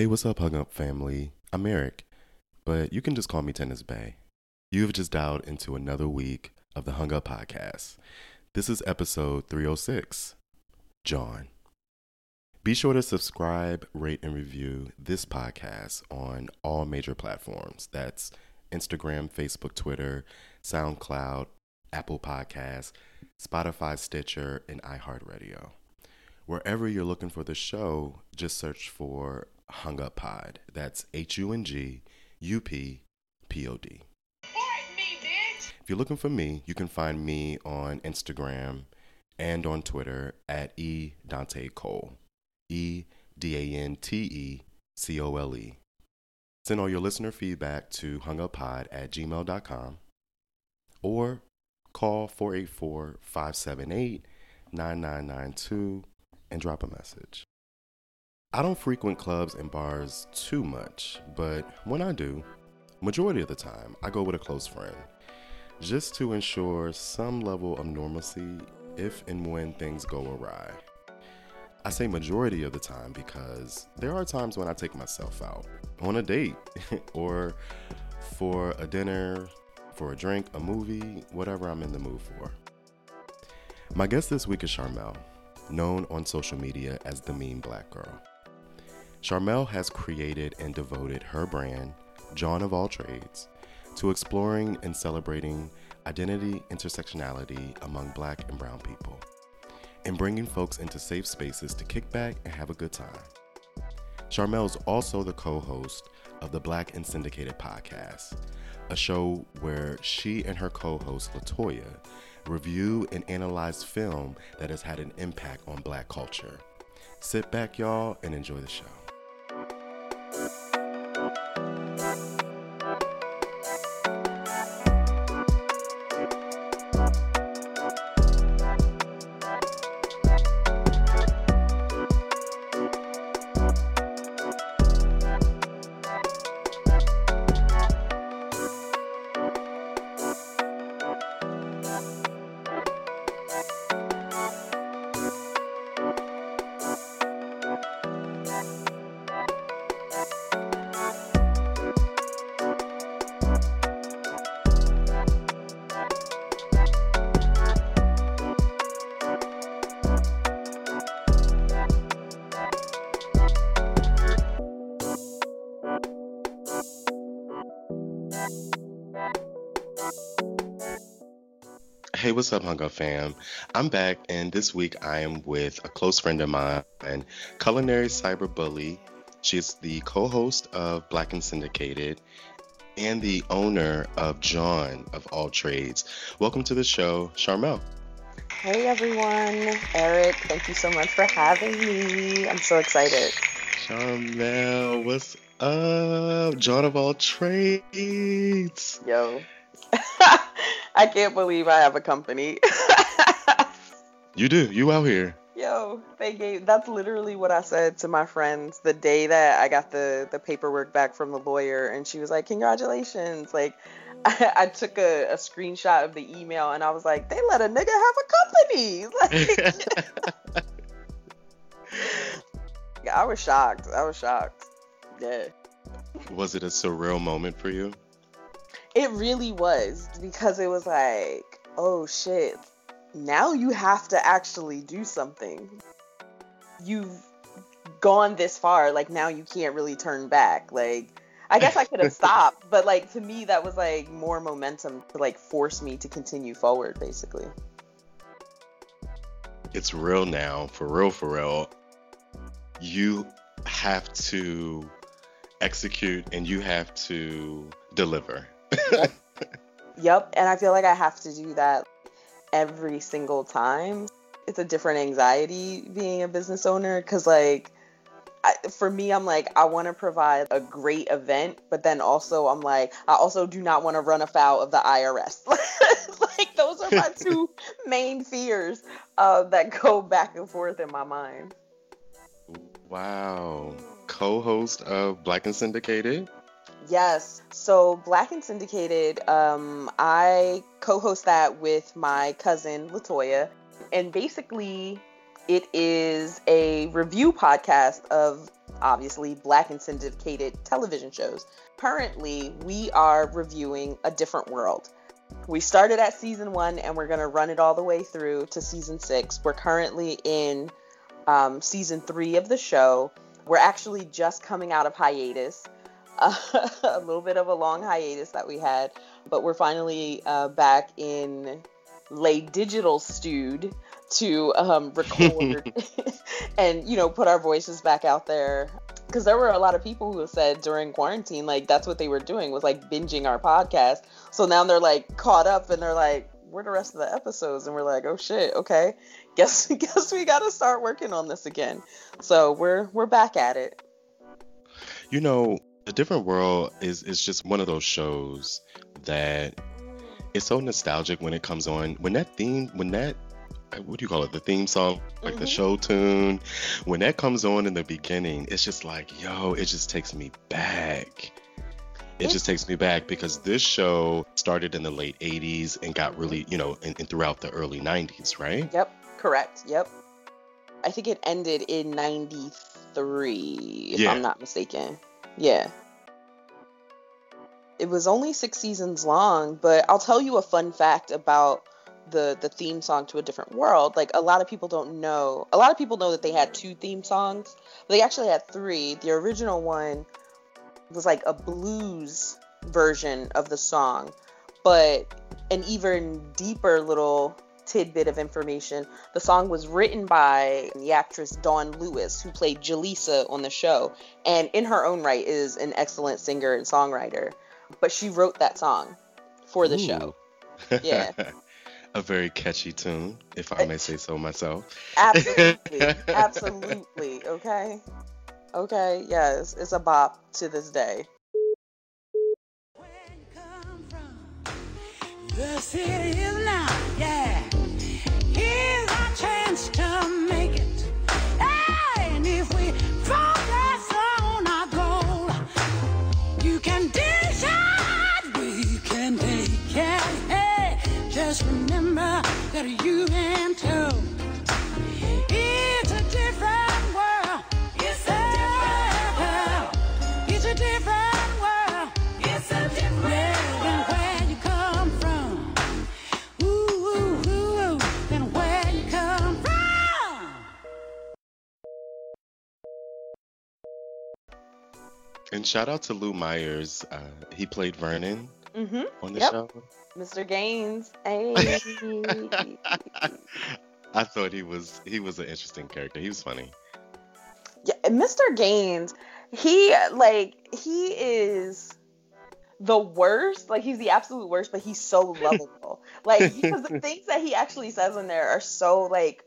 Hey, what's up, Hung Up family? I'm Eric, but you can just call me Tennis Bay. You have just dialed into another week of the Hung Up Podcast. This is episode 306 John. Be sure to subscribe, rate, and review this podcast on all major platforms. That's Instagram, Facebook, Twitter, SoundCloud, Apple Podcasts, Spotify, Stitcher, and iHeartRadio. Wherever you're looking for the show, just search for Hung Up Pod. That's H U N G U P P O D. If you're looking for me, you can find me on Instagram and on Twitter at E Dante Cole. E D A N T E C O L E. Send all your listener feedback to hunguppod at gmail.com or call 484 578 9992 and drop a message. I don't frequent clubs and bars too much, but when I do, majority of the time, I go with a close friend just to ensure some level of normalcy if and when things go awry. I say majority of the time because there are times when I take myself out on a date or for a dinner, for a drink, a movie, whatever I'm in the mood for. My guest this week is Charmel, known on social media as the Mean Black Girl. Charmel has created and devoted her brand, Jawn of All Trades, to exploring and celebrating identity intersectionality among black and brown people, and bringing folks into safe spaces to kick back and have a good time. Charmel is also the co host of the Black and Syndicated podcast, a show where she and her co host, Latoya, review and analyze film that has had an impact on black culture. Sit back, y'all, and enjoy the show. Up, fam? I'm back, and this week I am with a close friend of mine, culinary cyber bully. She's the co-host of Black and Syndicated and the owner of Jawn of All Trades. Welcome to the show, Charmel. Hey everyone, Eric, thank you so much for having me. I'm so excited. Charmel, what's up? Jawn of All Trades. Yo. I can't believe I have a company. you do. You out here. Yo, they gave that's literally what I said to my friends the day that I got the the paperwork back from the lawyer and she was like, "Congratulations." Like I, I took a, a, screenshot of the email and I was like, "They let a nigga have a company." Like I was shocked. I was shocked. Yeah. Was it a surreal moment for you? It really was because it was like, oh shit, now you have to actually do something. You've gone this far, like now you can't really turn back. Like, I guess I could have stopped, but like to me, that was like more momentum to like force me to continue forward, basically. It's real now, for real, for real. You have to execute and you have to deliver yep. And I feel like I have to do that every single time. It's a different anxiety being a business owner because, like, I, for me, I'm like, I want to provide a great event, but then also I'm like, I also do not want to run afoul of the IRS. like, those are my two main fears uh, that go back and forth in my mind. Wow. Co host of Black and Syndicated? Yes. So Black and Syndicated, um, I co-host that with my cousin Latoya, and basically, it is a review podcast of obviously black and syndicated television shows. Currently, we are reviewing A Different World. We started at season one and we're going to run it all the way through to season six. We're currently in um, season three of the show. We're actually just coming out of hiatus, a little bit of a long hiatus that we had, but we're finally uh, back in lay digital stewed to um, record and you know put our voices back out there. Because there were a lot of people who said during quarantine like that's what they were doing was like binging our podcast. So now they're like caught up and they're like where the rest of the episodes? And we're like oh shit okay. Guess guess we got to start working on this again. So we're we're back at it. You know a different world is is just one of those shows that it's so nostalgic when it comes on. When that theme when that what do you call it? The theme song like mm-hmm. the show tune when that comes on in the beginning it's just like yo it just takes me back. It just takes me back because this show started in the late 80s and got really you know and, and throughout the early 90s right? Yep correct yep. I think it ended in 93 if yeah. i'm not mistaken yeah. It was only six seasons long but i'll tell you a fun fact about the the theme song to a different world. Like a lot of people don't know a lot of people know that they had two theme songs. They actually had three. The original one was like a blues version of the song but an even deeper little tidbit of information the song was written by the actress dawn lewis who played jaleesa on the show and in her own right is an excellent singer and songwriter but she wrote that song for the Ooh. show yeah a very catchy tune, if I may say so myself. Absolutely. Absolutely. Okay. Okay. Yes. It's a bop to this day. The city is now, yeah. Chance to make it. And if we focus on our goal, you can decide we can take it. Hey, just remember that you and too. And shout out to Lou Myers. Uh, he played Vernon mm-hmm. on the yep. show. Mr. Gaines. Hey. I thought he was he was an interesting character. He was funny. Yeah, Mr. Gaines, he like he is the worst. Like he's the absolute worst, but he's so lovable. like because the things that he actually says in there are so like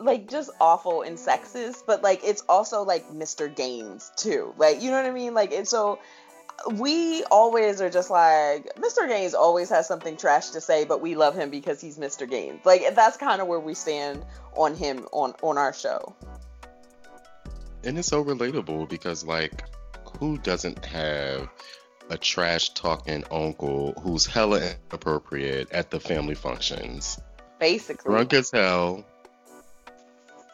like just awful and sexist, but like it's also like Mr. Gaines too. Like you know what I mean? Like it's so we always are just like Mr. Gaines always has something trash to say, but we love him because he's Mr. Gaines. Like that's kind of where we stand on him on on our show. And it's so relatable because like who doesn't have a trash talking uncle who's hella inappropriate at the family functions? Basically. Drunk as hell.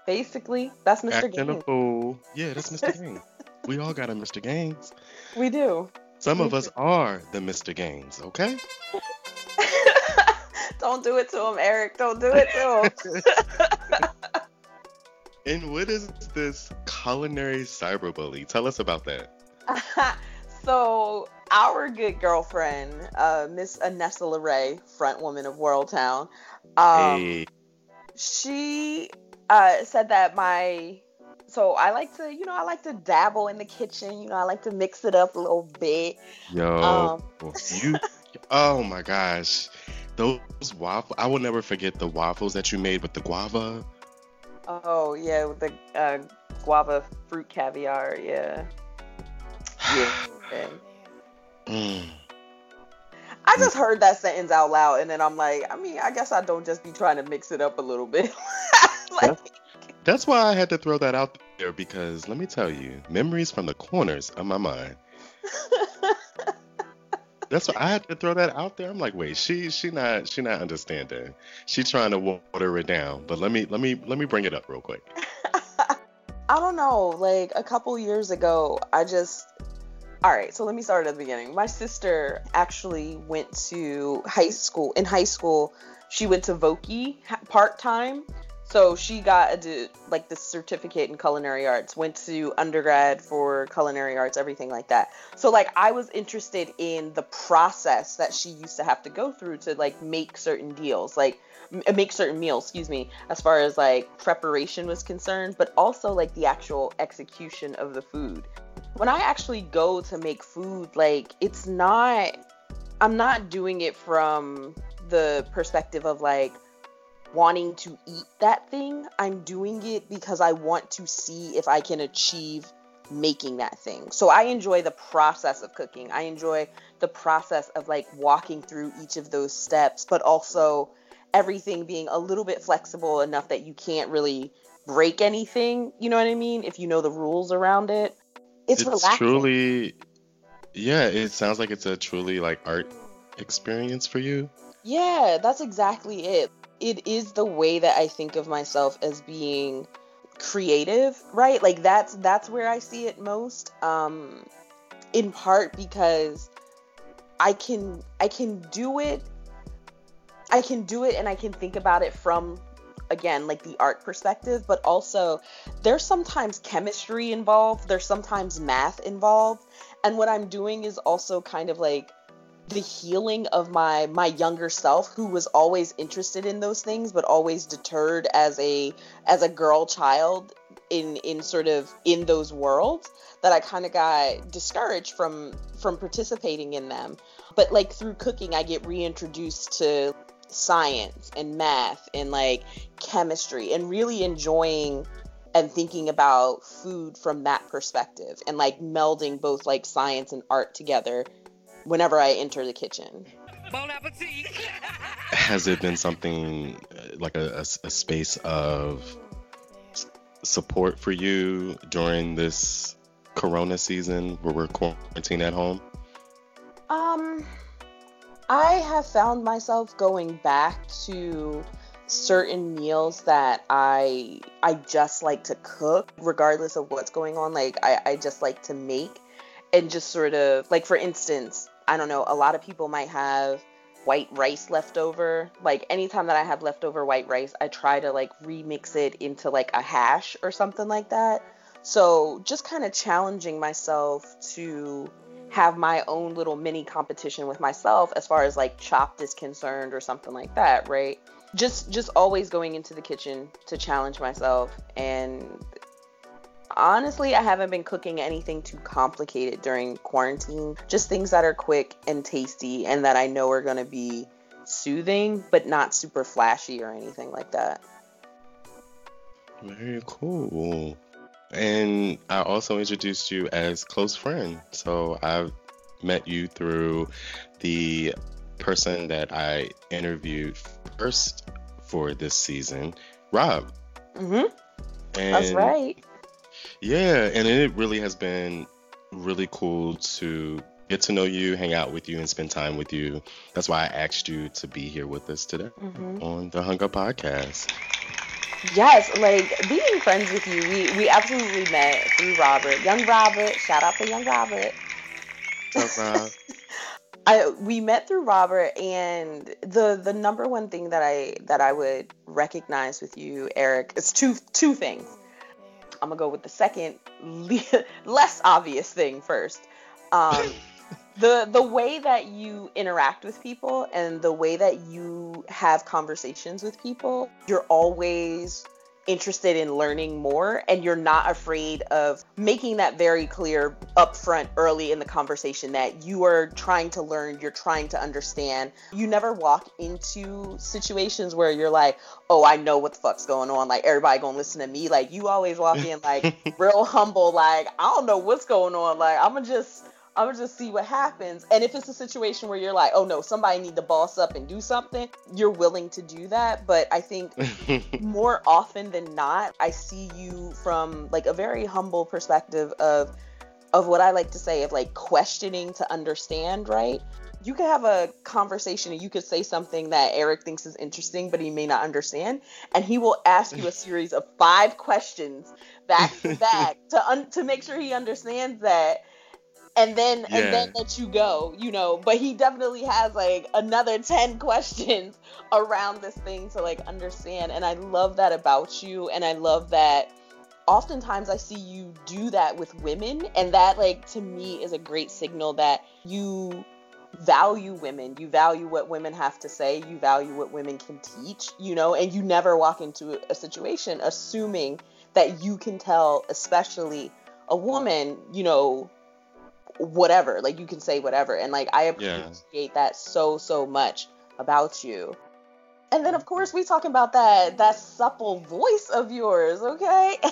Basically, that's Mr. Acting Gaines. a fool. Yeah, that's Mr. Gaines. We all got a Mr. Gaines. We do. Some of us are the Mr. Gaines, okay? Don't do it to him, Eric. Don't do it to him. and what is this culinary cyberbully? Tell us about that. so, our good girlfriend, uh, Miss Anessa LeRae, front woman of Worldtown, um, hey. she uh, said that my so I like to, you know, I like to dabble in the kitchen. You know, I like to mix it up a little bit. Yo, um, you, oh my gosh, those waffles! I will never forget the waffles that you made with the guava. Oh yeah, with the uh, guava fruit caviar. Yeah. Yeah. Okay. mm. I just heard that sentence out loud, and then I'm like, I mean, I guess I don't just be trying to mix it up a little bit. like, that's why I had to throw that out there because let me tell you, memories from the corners of my mind. That's why I had to throw that out there. I'm like, wait, she she not she not understanding. She trying to water it down. But let me let me let me bring it up real quick. I don't know, like a couple years ago, I just all right, so let me start at the beginning. My sister actually went to high school. In high school, she went to Voki part time. So she got a, like the certificate in culinary arts, went to undergrad for culinary arts, everything like that. So like I was interested in the process that she used to have to go through to like make certain deals, like uh, make certain meals, excuse me, as far as like preparation was concerned, but also like the actual execution of the food when I actually go to make food, like it's not I'm not doing it from the perspective of like wanting to eat that thing. I'm doing it because I want to see if I can achieve making that thing. So I enjoy the process of cooking. I enjoy the process of like walking through each of those steps, but also everything being a little bit flexible enough that you can't really break anything, you know what I mean? If you know the rules around it it's, it's relaxing. truly yeah it sounds like it's a truly like art experience for you yeah that's exactly it it is the way that i think of myself as being creative right? Like that's that's where i see it most um in part because i can i can do it i can do it and i can think about it from again like the art perspective but also there's sometimes chemistry involved there's sometimes math involved and what i'm doing is also kind of like the healing of my my younger self who was always interested in those things but always deterred as a as a girl child in in sort of in those worlds that I kind of got discouraged from from participating in them. But like through cooking I get reintroduced to science and math and like chemistry and really enjoying and thinking about food from that perspective and like melding both like science and art together whenever I enter the kitchen. Bon appetit. Has it been something uh, like a, a, a space of support for you during this corona season where we're quarantined at home? Um I have found myself going back to certain meals that I I just like to cook regardless of what's going on like I, I just like to make and just sort of like for instance I don't know a lot of people might have white rice left over like anytime that I have leftover white rice I try to like remix it into like a hash or something like that so just kind of challenging myself to have my own little mini competition with myself as far as like chopped is concerned or something like that, right? Just just always going into the kitchen to challenge myself and honestly, I haven't been cooking anything too complicated during quarantine. Just things that are quick and tasty and that I know are going to be soothing but not super flashy or anything like that. Very cool. And I also introduced you as close friend. So I've met you through the person that I interviewed first for this season, Rob. Mhm. That's right. Yeah, and it really has been really cool to get to know you, hang out with you, and spend time with you. That's why I asked you to be here with us today mm-hmm. on the Hung Up Podcast. Yes, like being friends with you, we we absolutely met through Robert, young Robert. Shout out to young Robert. What's up, I we met through Robert, and the the number one thing that I that I would recognize with you, Eric, is two two things. I'm gonna go with the second less obvious thing first. Um, the the way that you interact with people and the way that you have conversations with people you're always interested in learning more and you're not afraid of making that very clear upfront early in the conversation that you are trying to learn you're trying to understand. You never walk into situations where you're like oh i know what the fuck's going on. Like everybody gonna listen to me. Like you always walk in like real humble like i don't know what's going on. Like i'm gonna just I'm gonna just see what happens. And if it's a situation where you're like, oh no, somebody need to boss up and do something, you're willing to do that. But I think more often than not, I see you from like a very humble perspective of of what I like to say of like questioning to understand, right? You could have a conversation and you could say something that Eric thinks is interesting, but he may not understand, and he will ask you a series of five questions back to back to un- to make sure he understands that and then yeah. and then let you go you know. But he definitely has like another 10 questions around this thing to like understand and i love that about you and i love that oftentimes i see you do that with women and that like to me is a great signal that you value women. You value what women have to say. You value what women can teach you know and you never walk into a situation assuming that you can tell especially a woman you know whatever like you can say whatever and like i appreciate yeah. that so so much about you and then of course we talking about that that supple voice of yours okay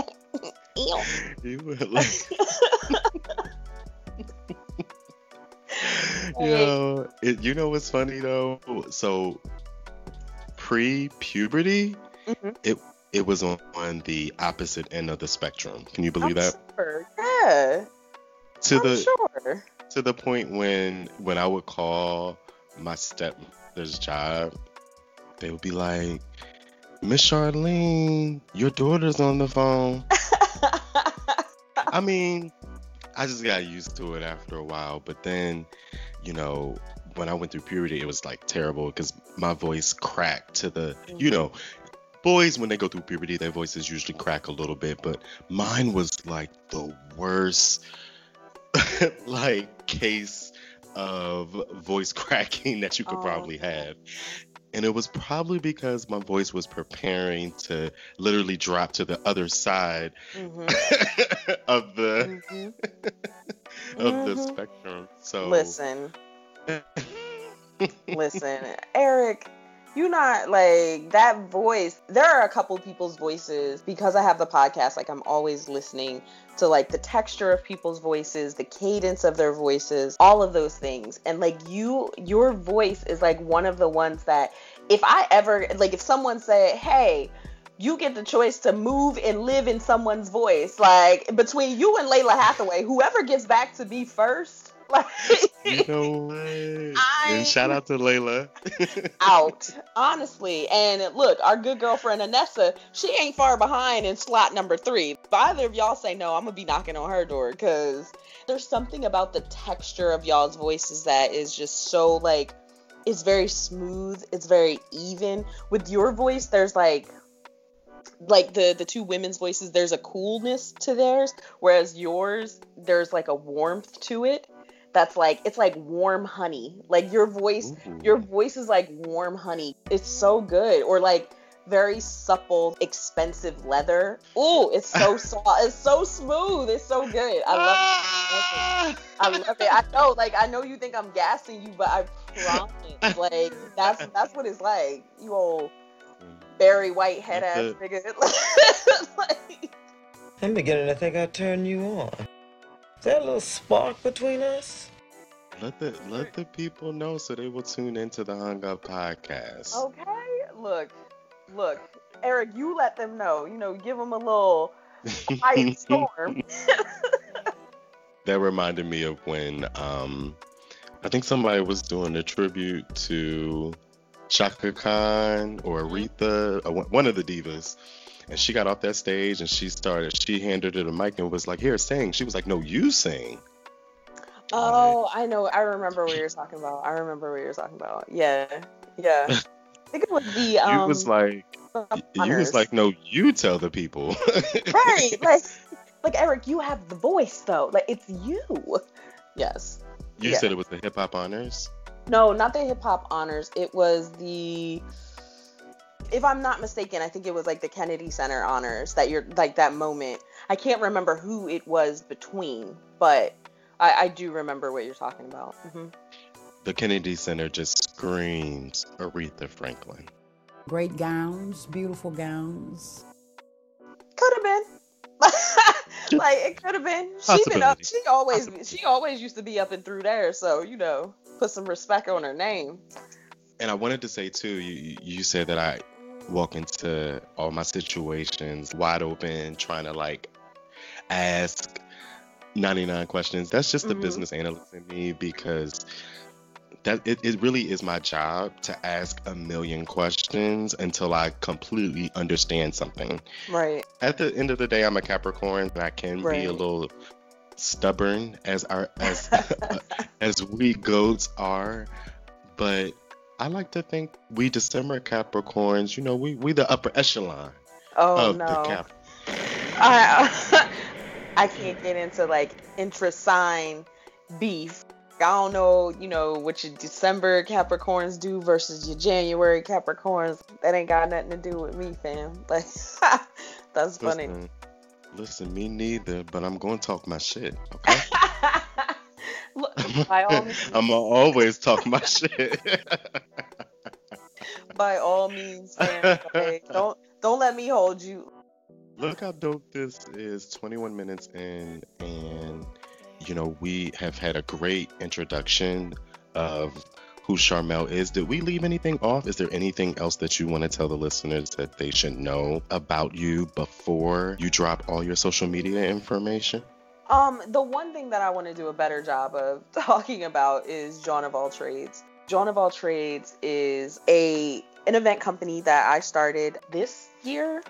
Yo, it, you know what's funny though? So pre-puberty, mm-hmm. it it was on, on the opposite end of the spectrum. Can you believe I'm that? Sure. Yeah. To I'm the sure. to the point when when I would call my stepmother's job, they would be like, Miss Charlene, your daughter's on the phone. I mean, I just got used to it after a while, but then, you know, when I went through puberty, it was like terrible because my voice cracked to the, you mm-hmm. know, boys when they go through puberty their voices usually crack a little bit but mine was like the worst like case of voice cracking that you could oh. probably have and it was probably because my voice was preparing to literally drop to the other side mm-hmm. of the mm-hmm. of mm-hmm. the spectrum so listen listen eric you not like that voice there are a couple people's voices because i have the podcast like i'm always listening to like the texture of people's voices the cadence of their voices all of those things. And like you your voice is like one of the ones that if i ever like if someone said hey you get the choice to move and live in someone's voice like between you and Lalah hathaway whoever gets back to me first like, you know what? and shout out to Lalah. out, honestly. And look, our good girlfriend Anessa, she ain't far behind in slot number three. If either of y'all say no, I'm gonna be knocking on her door because there's something about the texture of y'all's voices that is just so like it's very smooth, it's very even. With your voice, there's like like the the two women's voices there's a coolness to theirs whereas yours there's like a warmth to it that's like it's like warm honey. Like your voice, Ooh. your voice is like warm honey. It's so good. Or like very supple, expensive leather. Ooh, it's so soft. It's so smooth. It's so good. I love it. I love it. I know, like I know you think I'm gassing you, but I promise, like that's that's what it's like. You old Barry White head ass nigga. like, I'm beginning to think I turned you on. Is there a little spark between us? Let the let the people know so they will tune into the Hung Up podcast. Okay, look, look, Eric, you let them know. You know, give them a little ice storm. that reminded me of when um, I think somebody was doing a tribute to Chaka Khan or Aretha, uh, one of the divas, and she got off that stage and she started, she handed her the mic and was like, Here, sing. She was like, No, you sing. Oh, I know. I remember what you're talking about. I remember what you're talking about. Yeah. Yeah. I think it was the. Um, you was like, you was like, no, you tell the people. right. Like, like Eric, you have the voice though. Like it's you. Yes. You yeah. said it was the hip hop honors. No, not the hip hop honors. It was the if I'm not mistaken, I think it was like the Kennedy Center honors that you're like that moment. I can't remember who it was between, but I, I do remember what you're talking about. Mm-hmm. The Kennedy Center just screams Aretha Franklin. Great gowns, beautiful gowns. Could have been. like it could have been. She been up. She always. She always used to be up and through there. So you know, put some respect on her name. And I wanted to say too. You you said that I walk into all my situations wide open, trying to like ask 99 questions. That's just the Mhm. business analyst in me because that it, it really is my job to ask a million questions until I completely understand something. Right. At the end of the day, I'm a Capricorn, and I can be a little stubborn as our as as we goats are, but I like to think we December Capricorns, you know, we we the upper echelon Oh of the no. Cap. I I can't get into like intra sign beef. I don't know, you know, what your December Capricorns do versus your January Capricorns. That ain't got nothing to do with me, fam. Like that's funny. Listen, listen, me neither, but I'm going to talk my shit, okay? Look, by all means, I'm gonna always talk my shit. by all means. Like, don't don't let me hold you. Look how dope this is 21 minutes in, and you know, we have had a great introduction of who Charmel is. Did we leave anything off? Is there anything else that you want to tell the listeners that they should know about you before you drop all your social media information? Um, the one thing that I want to do a better job of talking about is Jawn of All Trades. Jawn of All Trades is a an event company that I started this year.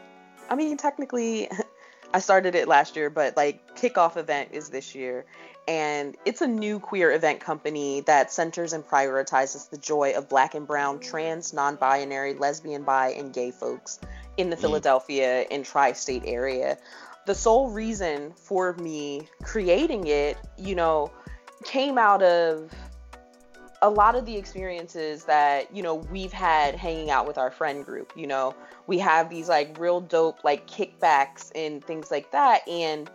I mean, technically, I started it last year, but like kickoff event is this year. And it's a new queer event company that centers and prioritizes the joy of black and brown, trans, non binary, lesbian, bi, and gay folks in the Mm. Philadelphia and tri state area the sole reason for me creating it, you know, came out of a lot of the experiences that, you know, we've had hanging out with our friend group. You know, we have these like real dope like kickbacks and things like that. And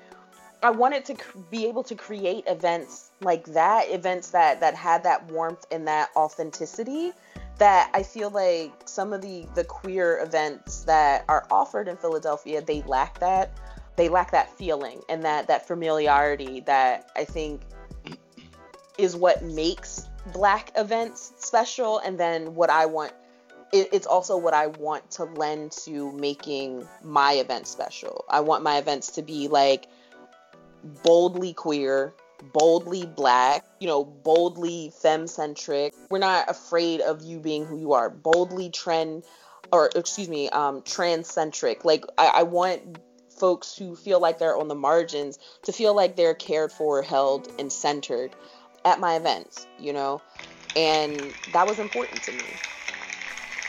I wanted to be able to create events like that, events that that had that warmth and that authenticity that I feel like some of the the queer events that are offered in Philadelphia, they lack that they lack that feeling and that that familiarity that I think is what makes black events special and then what I want it, it's also what I want to lend to making my event special. I want my events to be like boldly queer, boldly black, you know, boldly femme-centric. We're not afraid of you being who you are. Boldly trend or excuse me, um trans-centric. Like I, I want folks who feel like they're on the margins to feel like they're cared for, held, and centered at my events, you know? And that was important to me.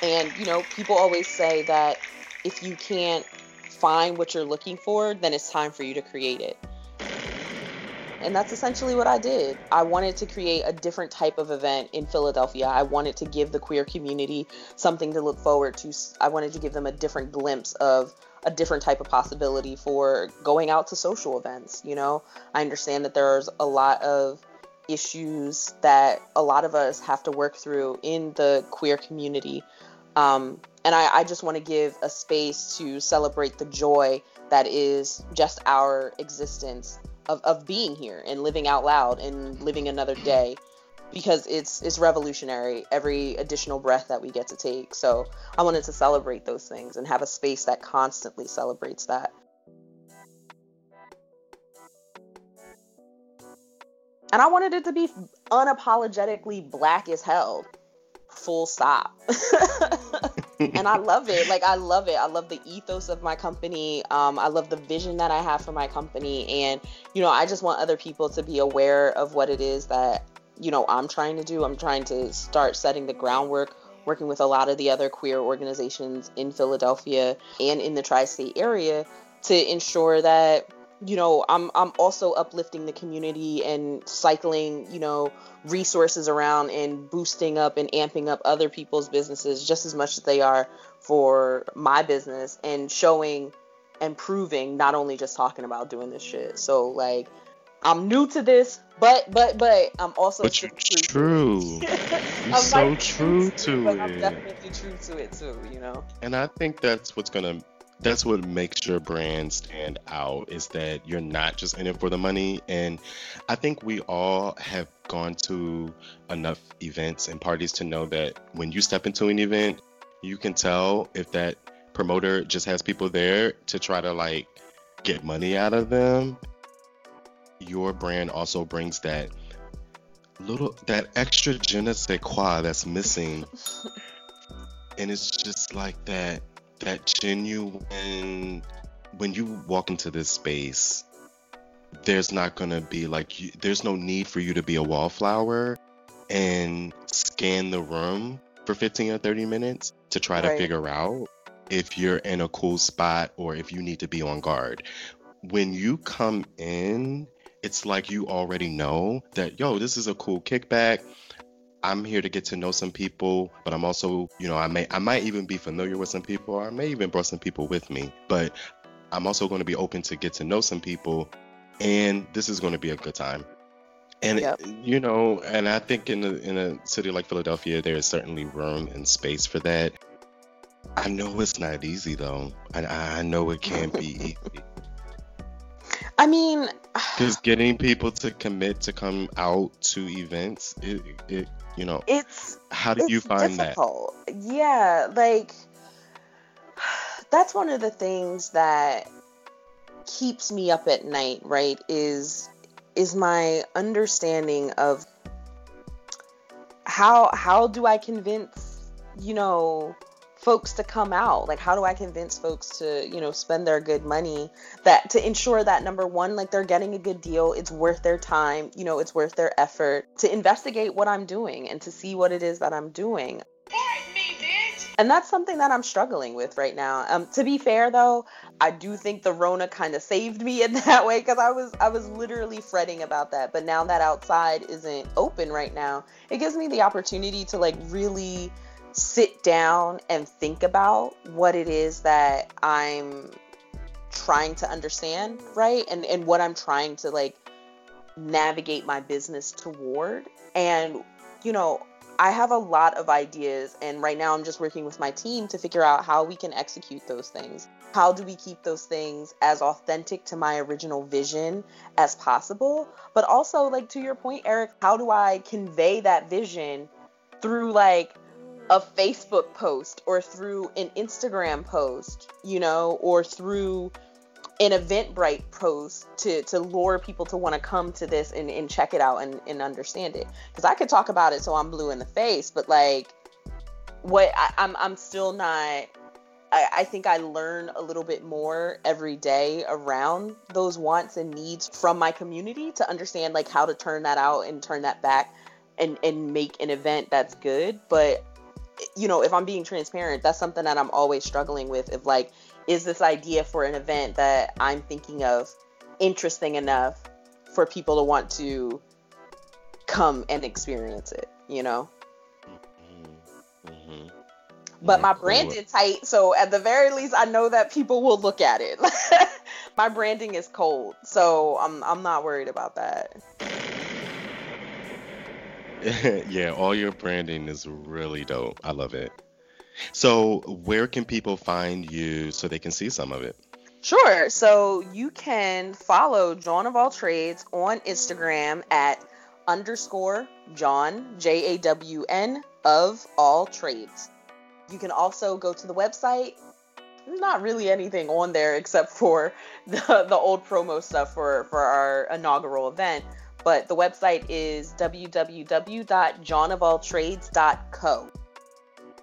And, you know, people always say that if you can't find what you're looking for, then it's time for you to create it. And that's essentially what I did. I wanted to create a different type of event in Philadelphia. I wanted to give the queer community something to look forward to. I wanted to give them a different glimpse of a different type of possibility for going out to social events. You know, I understand that there's a lot of issues that a lot of us have to work through in the queer community. Um, and I, I just want to give a space to celebrate the joy that is just our existence of, of being here and living out loud and living another day because it's it's revolutionary every additional breath that we get to take so i wanted to celebrate those things and have a space that constantly celebrates that and i wanted it to be unapologetically black as hell full stop and I love it. Like I love it. I love the ethos of my company. Um, I love the vision that I have for my company, and you know, I just want other people to be aware of what it is that you know I'm trying to do. I'm trying to start setting the groundwork, working with a lot of the other queer organizations in Philadelphia and in the tri-state area to ensure that you know I'm I'm also uplifting the community and cycling you know resources around and boosting up and amping up other people's businesses just as much as they are for my business and showing and proving not only just talking about doing this shit so like I'm new to this but but but I'm also But you're true it. true. You're so true it, to but I'm definitely true to it too you know And I think that's what's gonna that's what makes your brand stand out is that you're not just in it for the money. And I think we all have gone to enough events and parties to know that when you step into an event, you can tell if that promoter just has people there to try to like get money out of them, your brand also brings that little that extra je ne sais quoi that's missing. and it's just like that that genuine when you walk into this space there's not gonna be like you, there's no need for you to be a wallflower and scan the room for 15 or 30 minutes to try right. to figure out if you're in a cool spot or if you need to be on guard. When you come in, it's like you already know that, yo, this is a cool kickback. I'm here to get to know some people, but I'm also, you know, I may I might even be familiar with some people, or I may even brought some people with me. But I'm also going to be open to get to know some people, and this is going to be a good time. And yep. you know, and I think in a in a city like Philadelphia, there is certainly room and space for that. I know it's not easy though. I I know it can't be easy. I mean, because getting people to commit to come out to events, it, it you know, it's how do you find difficult. that? Yeah, like that's one of the things that keeps me up at night, right? Is is my understanding of how how do I convince, you know, folks to come out like how do i convince folks to you know spend their good money that to ensure that number one like they're getting a good deal it's worth their time you know it's worth their effort to investigate what i'm doing and to see what it is that i'm doing and that's something that I'm struggling with right now. Um, to be fair though, I do think the Rona kind of saved me in that way because I was I was literally fretting about that. But now that outside isn't open right now, it gives me the opportunity to like really sit down and think about what it is that I'm trying to understand, right? And and what I'm trying to like navigate my business toward. And you know, I have a lot of ideas, and right now I'm just working with my team to figure out how we can execute those things. How do we keep those things as authentic to my original vision as possible? But also, like to your point, Eric, how do I convey that vision through like a Facebook post or through an Instagram post, you know, or through an Eventbrite post to to lure people to want to come to this and, and check it out and, and understand it. Because I could talk about it so I'm blue in the face, but like what I, I'm I'm still not I, I think I learn a little bit more every day around those wants and needs from my community to understand like how to turn that out and turn that back and and make an event that's good. But you know, if I'm being transparent, that's something that I'm always struggling with. If like, is this idea for an event that I'm thinking of interesting enough for people to want to come and experience it? You know. Mm-hmm. mm-hmm. But my brand is tight, so at the very least, I know that people will look at it. my branding is cold, so I'm I'm not worried about that. yeah, all your branding is really dope. I love it. So, where can people find you so they can see some of it? Sure. So, you can follow Jawn of All Trades on Instagram at underscore Jawn, J A W N, of all trades. You can also go to the website. There's not really anything on there except for the, the old promo stuff for, for our inaugural event but the website is www.jawnofalltrades.co.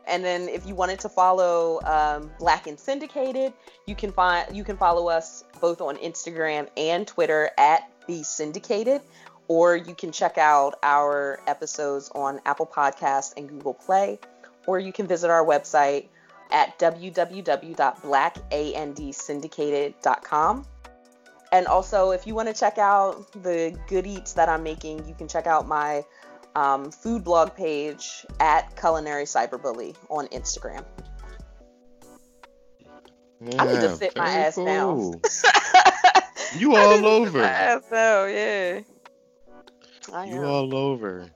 And then if you wanted to follow um, Black and Syndicated, you can find you can follow us both on Instagram and Twitter at the Syndicated, or you can check out our episodes on Apple Podcasts and Google Play, or you can visit our website at www.blackandsyndicated.com. And also, if you want to check out the good eats that I'm making, you can check out my um, food blog page at Culinary Cyberbully on Instagram. Yeah, I need to sit my ass cool. down. you all over. My ass down, yeah. you all over.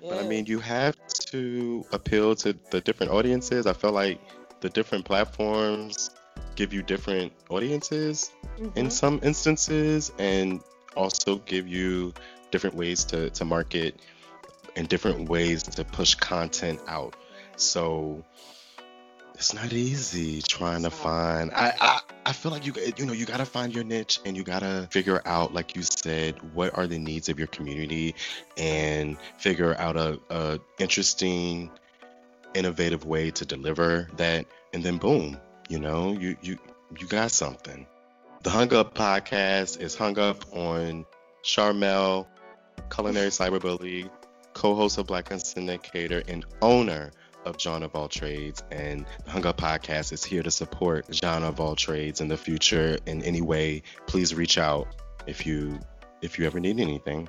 Yeah. But I mean, you have to appeal to the different audiences. I feel like the different platforms give you different audiences mm-hmm. in some instances and also give you different ways to, to market and different ways to push content out. So it's not easy trying to find I, I i feel like you you know you got to find your niche and you got to figure out like you said what are the needs of your community and figure out a, a interesting innovative way to deliver that and then boom you know you you you got something the hung up podcast is hung up on charmel culinary cyberbully co-host of black and syndicator and owner of Jawn of All Trades, and the Hung Up Podcast is here to support Jawn of All Trades in the future in any way. Please reach out if you if you ever need anything.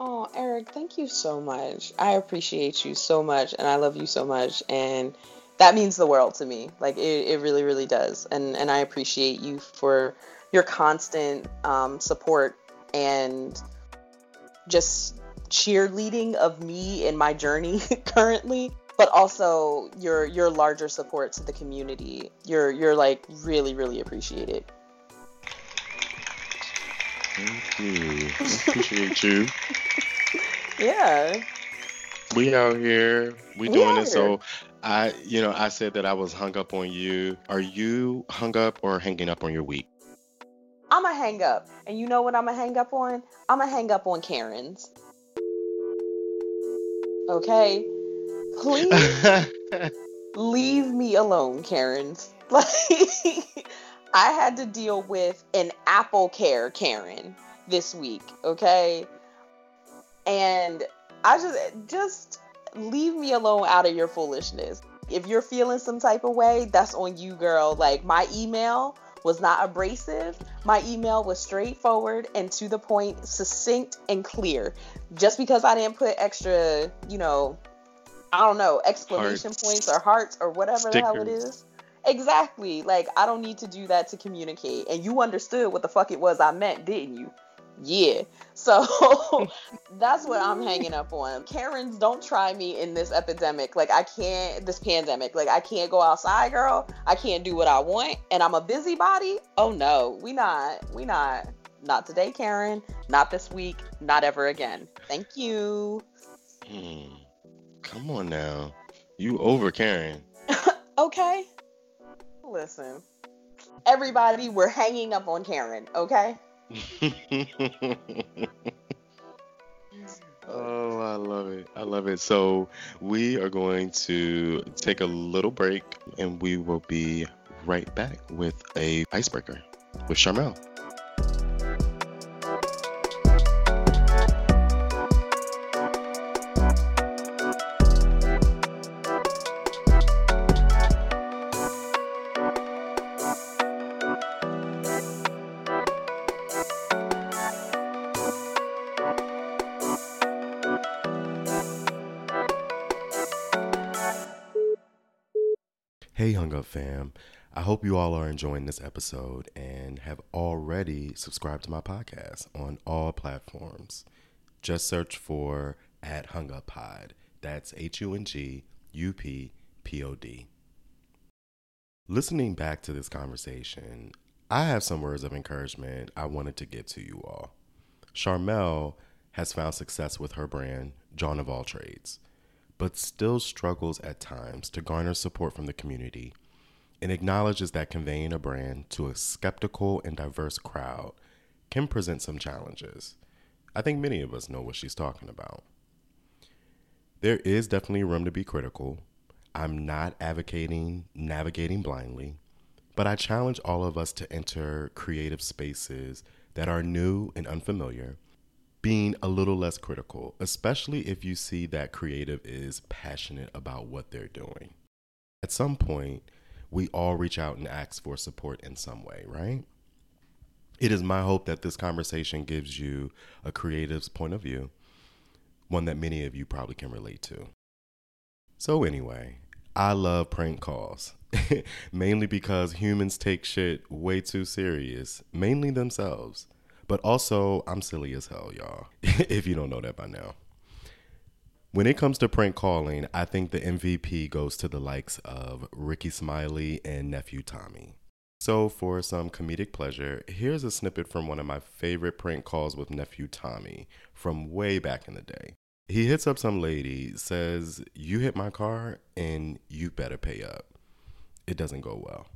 Oh, Eric, thank you so much. I appreciate you so much, and I love you so much, and that means the world to me. Like it, it really, really does. And and I appreciate you for your constant um, support and just cheerleading of me in my journey currently but also your your larger support to the community. You're you're like really really appreciated. Thank you. I appreciate you. Yeah. We out here. We, we doing it. So I you know, I said that I was hung up on you. Are you hung up or hanging up on your week? I'm a hang up. And you know what I'm a hang up on? I'm a hang up on Karen's. Okay? Please leave me alone, Karen's. Like I had to deal with an Apple Care Karen this week, okay? And I just just leave me alone out of your foolishness. If you're feeling some type of way, that's on you, girl. Like my email was not abrasive. My email was straightforward and to the point, succinct and clear. Just because I didn't put extra, you know, I don't know, exclamation hearts. points or hearts or whatever Stickers. the hell it is. Exactly. Like I don't need to do that to communicate. And you understood what the fuck it was I meant, didn't you? Yeah. So that's what I'm hanging up on. Karens, don't try me in this epidemic. Like I can't this pandemic. Like I can't go outside, girl. I can't do what I want. And I'm a busybody. Oh no, we not. We not. Not today, Karen. Not this week. Not ever again. Thank you. Hmm. Come on now. You over Karen. okay. Listen. Everybody, we're hanging up on Karen, okay? Oh, I love it. I love it. So, we are going to take a little break and we will be right back with a icebreaker with Charmel. Hope you all are enjoying this episode and have already subscribed to my podcast on all platforms. Just search for at Hung Up Pod. That's H U N G U P P O D. Listening back to this conversation, I have some words of encouragement I wanted to give to you all. Charmel has found success with her brand, Jawn of All Trades but still struggles at times to garner support from the community and acknowledges that conveying a brand to a skeptical and diverse crowd can present some challenges. I think many of us know what she's talking about. There is definitely room to be critical. I'm not advocating navigating blindly, but I challenge all of us to enter creative spaces that are new and unfamiliar being a little less critical, especially if you see that creative is passionate about what they're doing. At some point, we all reach out and ask for support in some way, right? It is my hope that this conversation gives you a creative's point of view, one that many of you probably can relate to. So, anyway, I love prank calls, mainly because humans take shit way too serious, mainly themselves. But also, I'm silly as hell, y'all, if you don't know that by now. When it comes to prank calling, I think the MVP goes to the likes of Rickey Smiley and Nephew Tommy. So, for some comedic pleasure, here's a snippet from one of my favorite prank calls with Nephew Tommy from way back in the day. He hits up some lady, says, You hit my car and you better pay up. it doesn't go well.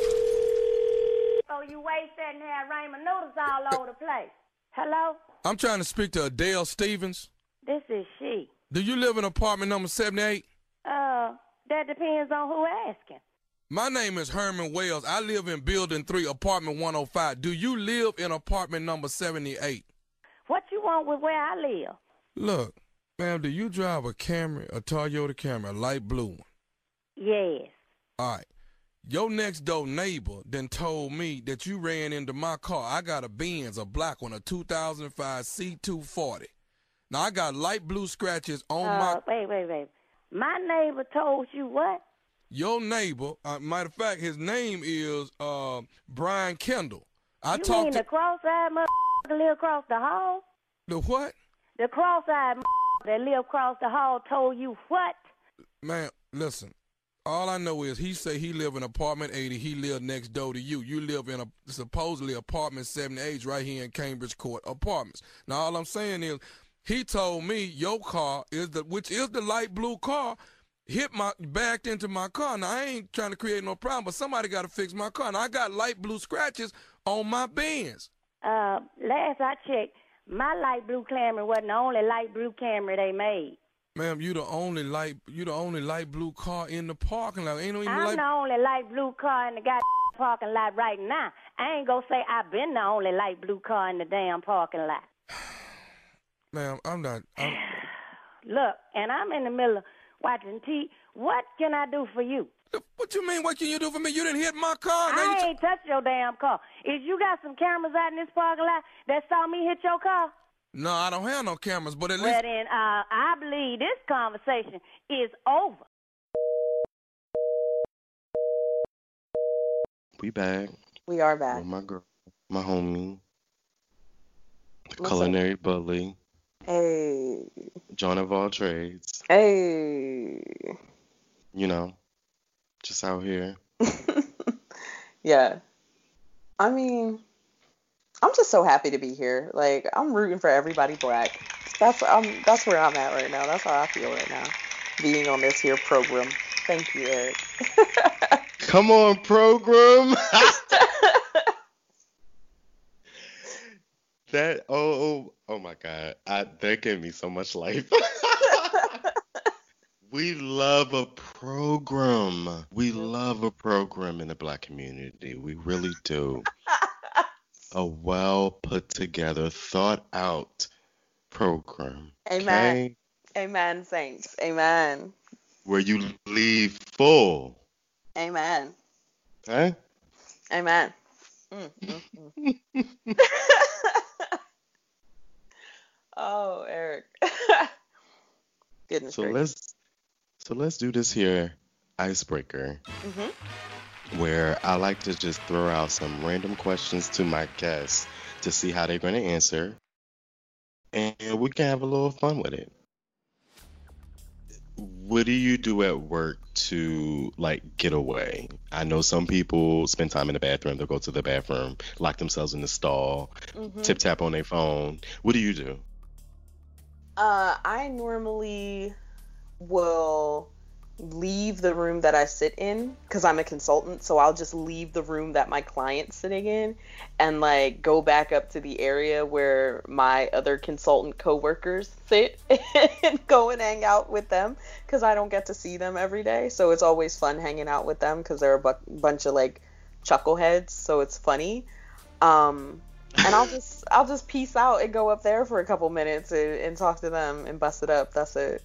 So you waste that and have noodles all over the place. Hello? I'm trying to speak to Adele Stevens. This is she. Do you live in apartment number 78? Uh, that depends on who asking. My name is Herman Wells. I live in building 3, apartment 105. Do you live in apartment number 78? What you want with where I live? Look, ma'am, do you drive a Camry, a Toyota Camry, a light blue one? Yes. All right. Your next door neighbor then told me that you ran into my car. I got a Benz, a black one, a 2005 C240. Now I got light blue scratches on Uh, my. wait, wait, wait. My neighbor told you what? Your neighbor, uh, matter of fact, his name is uh, Brian Kendall. I told you mean talked the cross-eyed motherfucker live across the hall? the what? The cross-eyed motherfucker that live across the hall told you what? Man, listen. All I know is he say he live in apartment 80. He live next door to you. You live in a supposedly apartment 78 right here in Cambridge Court Apartments. Now all I'm saying is he told me your car is the which is the light blue car hit my backed into my car. Now I ain't trying to create no problem, but somebody got to fix my car. Now I got light blue scratches on my Benz. Uh, last I checked, my light blue Camry wasn't the only light blue Camry they made. Ma'am, you the only light you the only light blue car in the parking lot. Ain't no even I'm light the only light blue car in the goddamn parking lot right now. I ain't gonna say I've been the only light blue car in the damn parking lot. Ma'am, I'm not I'm, Look, and I'm in the middle of watching T. What can I do for you? What you mean? What can you do for me? You didn't hit my car. Now you I t- ain't touched your damn car. Is you got some cameras out in this parking lot that saw me hit your car? No, I don't have no cameras, but at Well, least then, uh, I believe this conversation is over. We back We are with back. my girl, my homie, the What's culinary bully, Hey, Jawn of all trades. hey. You know, just out here. yeah. I mean, I'm just so happy to be here. Like, I'm rooting for everybody black. That's I'm that's where I'm at right now. That's how I feel right now. Being on this here program. Thank you, Eric. Come on, program. that oh oh oh my god, I, that gave me so much life. we love a program. We love a program in the black community. We really do. a well put together, thought out program. Amen. Okay? Amen, saints. Amen. Where you leave full. Amen. Okay? Amen. Mm, mm, mm. oh, Eric. Goodness So gracious. let's so let's do this here icebreaker hmm where I like to just throw out some random questions to my guests to see how they're going to answer, and we can have a little fun with it. What do you do at work to like get away? I know some people spend time in the bathroom. They'll go to the bathroom, lock themselves in the stall, hmm tip tap on their phone. What do you do? Uh, I normally will leave the room that I sit in because I'm a consultant. So I'll just leave the room that my client's sitting in and like go back up to the area where my other consultant coworkers sit and go and hang out with them because I don't get to see them every day. So it's always fun hanging out with them because they're a bu- bunch of like chuckleheads. So it's funny. Um, and I'll just I'll just peace out and go up there for a couple minutes and, and talk to them and bust it up. That's it.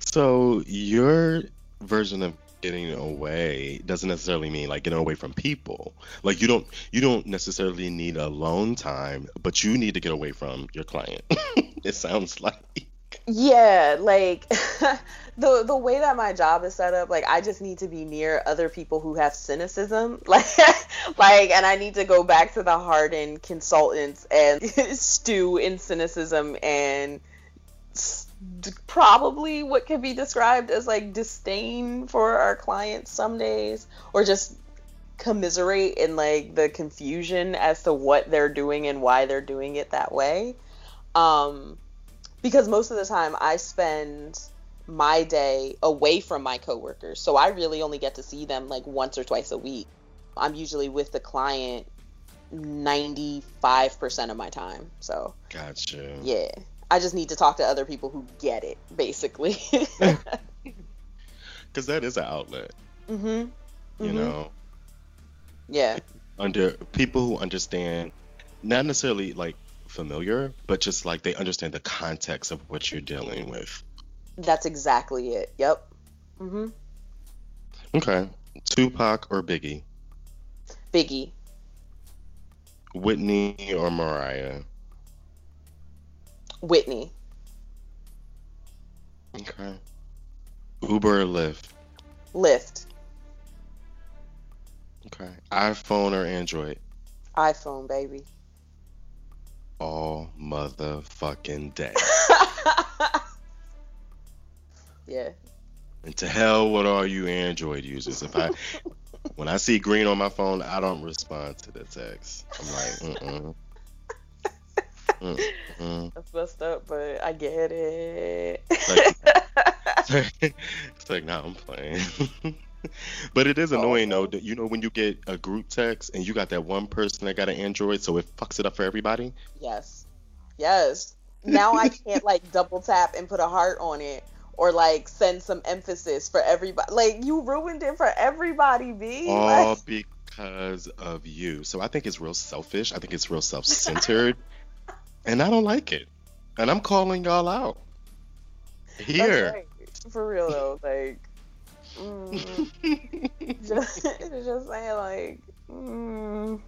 So your version of getting away doesn't necessarily mean like getting away from people. Like you don't you don't necessarily need alone time, but you need to get away from your client. it sounds like. Yeah, like the the way that my job is set up, like I just need to be near other people who have cynicism, like like, and I need to go back to the hardened consultants and stew in cynicism and probably what could be described as like disdain for our clients some days, or just commiserate in like the confusion as to what they're doing and why they're doing it that way. Um, because most of the time I spend my day away from my coworkers. So I really only get to see them like once or twice a week. I'm usually with the client 95% of my time. So, Gotcha. yeah. I just need to talk to other people who get it, basically. Because that is an outlet, mhm. you Mhm. know, Yeah. under people who understand, not necessarily like familiar, but just like they understand the context of what you're dealing with. That's exactly it. Yep. Mhm. Okay. Tupac or Biggie? Biggie. Whitney or Mariah? Whitney. Okay. Uber or Lyft? Lyft. Okay. iPhone or Android? iPhone, baby. All motherfucking day. yeah. And to hell with all you Android users. If I when I see green on my phone, I don't respond to the text. I'm like, mm-mm. Mm-mm. That's messed up, but I get it. Like- it's like, nah, I'm playing. but it is oh, annoying though. That, you know, when you get a group text and you got that one person that got an Android, so it fucks it up for everybody. yes. Yes. Now I can't like double tap and put a heart on it or like send some emphasis for everybody. Like you ruined it for everybody, B. All Like, because of you. So I think it's real selfish. I think it's real self-centered, and I don't like it. And I'm calling y'all out here. right. For real though, like mm, just, just saying like mm.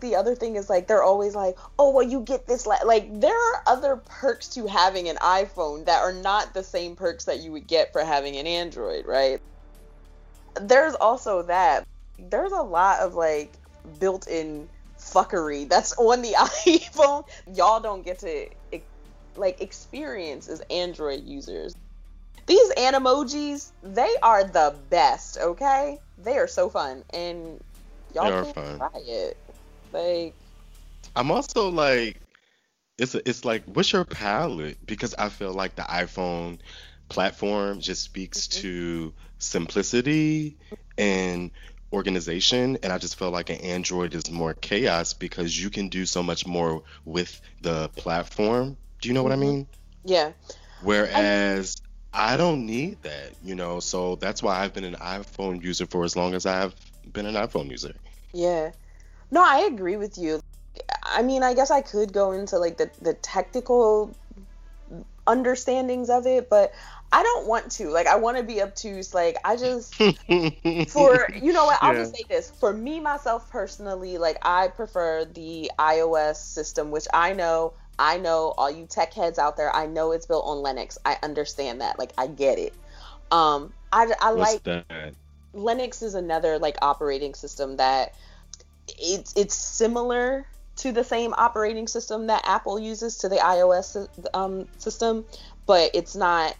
The other thing is like they're always like oh well you get this la-. like there are other perks to having an iphone that are not the same perks that you would get for having an android right? There's also that. There's a lot of like built-in fuckery that's on the iphone. Y'all don't get to like experience as android users. These animojis they are the best okay? They are so fun and y'all They are can't fun. try it like I'm also like, it's it's like, what's your palette? Because I feel like the iPhone platform just speaks Mhm. to simplicity and organization, and I just feel like an Android is more chaos because you can do so much more with the platform. Do you know what I Mhm. mean? yeah Whereas I don't need that, you know. So that's why I've been an iPhone user for as long as I've been an iPhone user. Yeah. No, I agree with you. I mean, I guess I could go into like the, the technical understandings of it, but I don't want to. Like, I want to be obtuse. Like, I just, for, you know what, I'll Yeah. just say this. For me, myself personally, like, I prefer the iOS system, which I know, I know all you tech heads out there, I know it's built on Linux. I understand that. Like, I get it. Um, I, I What's like that? Linux is another like operating system that it's it's similar to the same operating system that Apple uses to the iOS um, system, but it's not.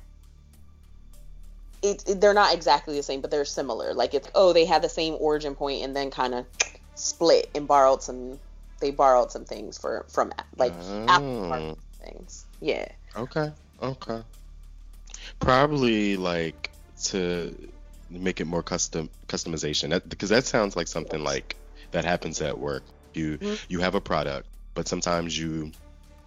It, it- they're not exactly the same, but they're similar. Like it's oh they had the same origin point and then kind of split and borrowed some. They borrowed some things for from like Apple Oh. things. Yeah. Okay. Okay. Probably like to make it more custom customization that, because that sounds like something like that happens at work. You Mhm. you have a product, but sometimes you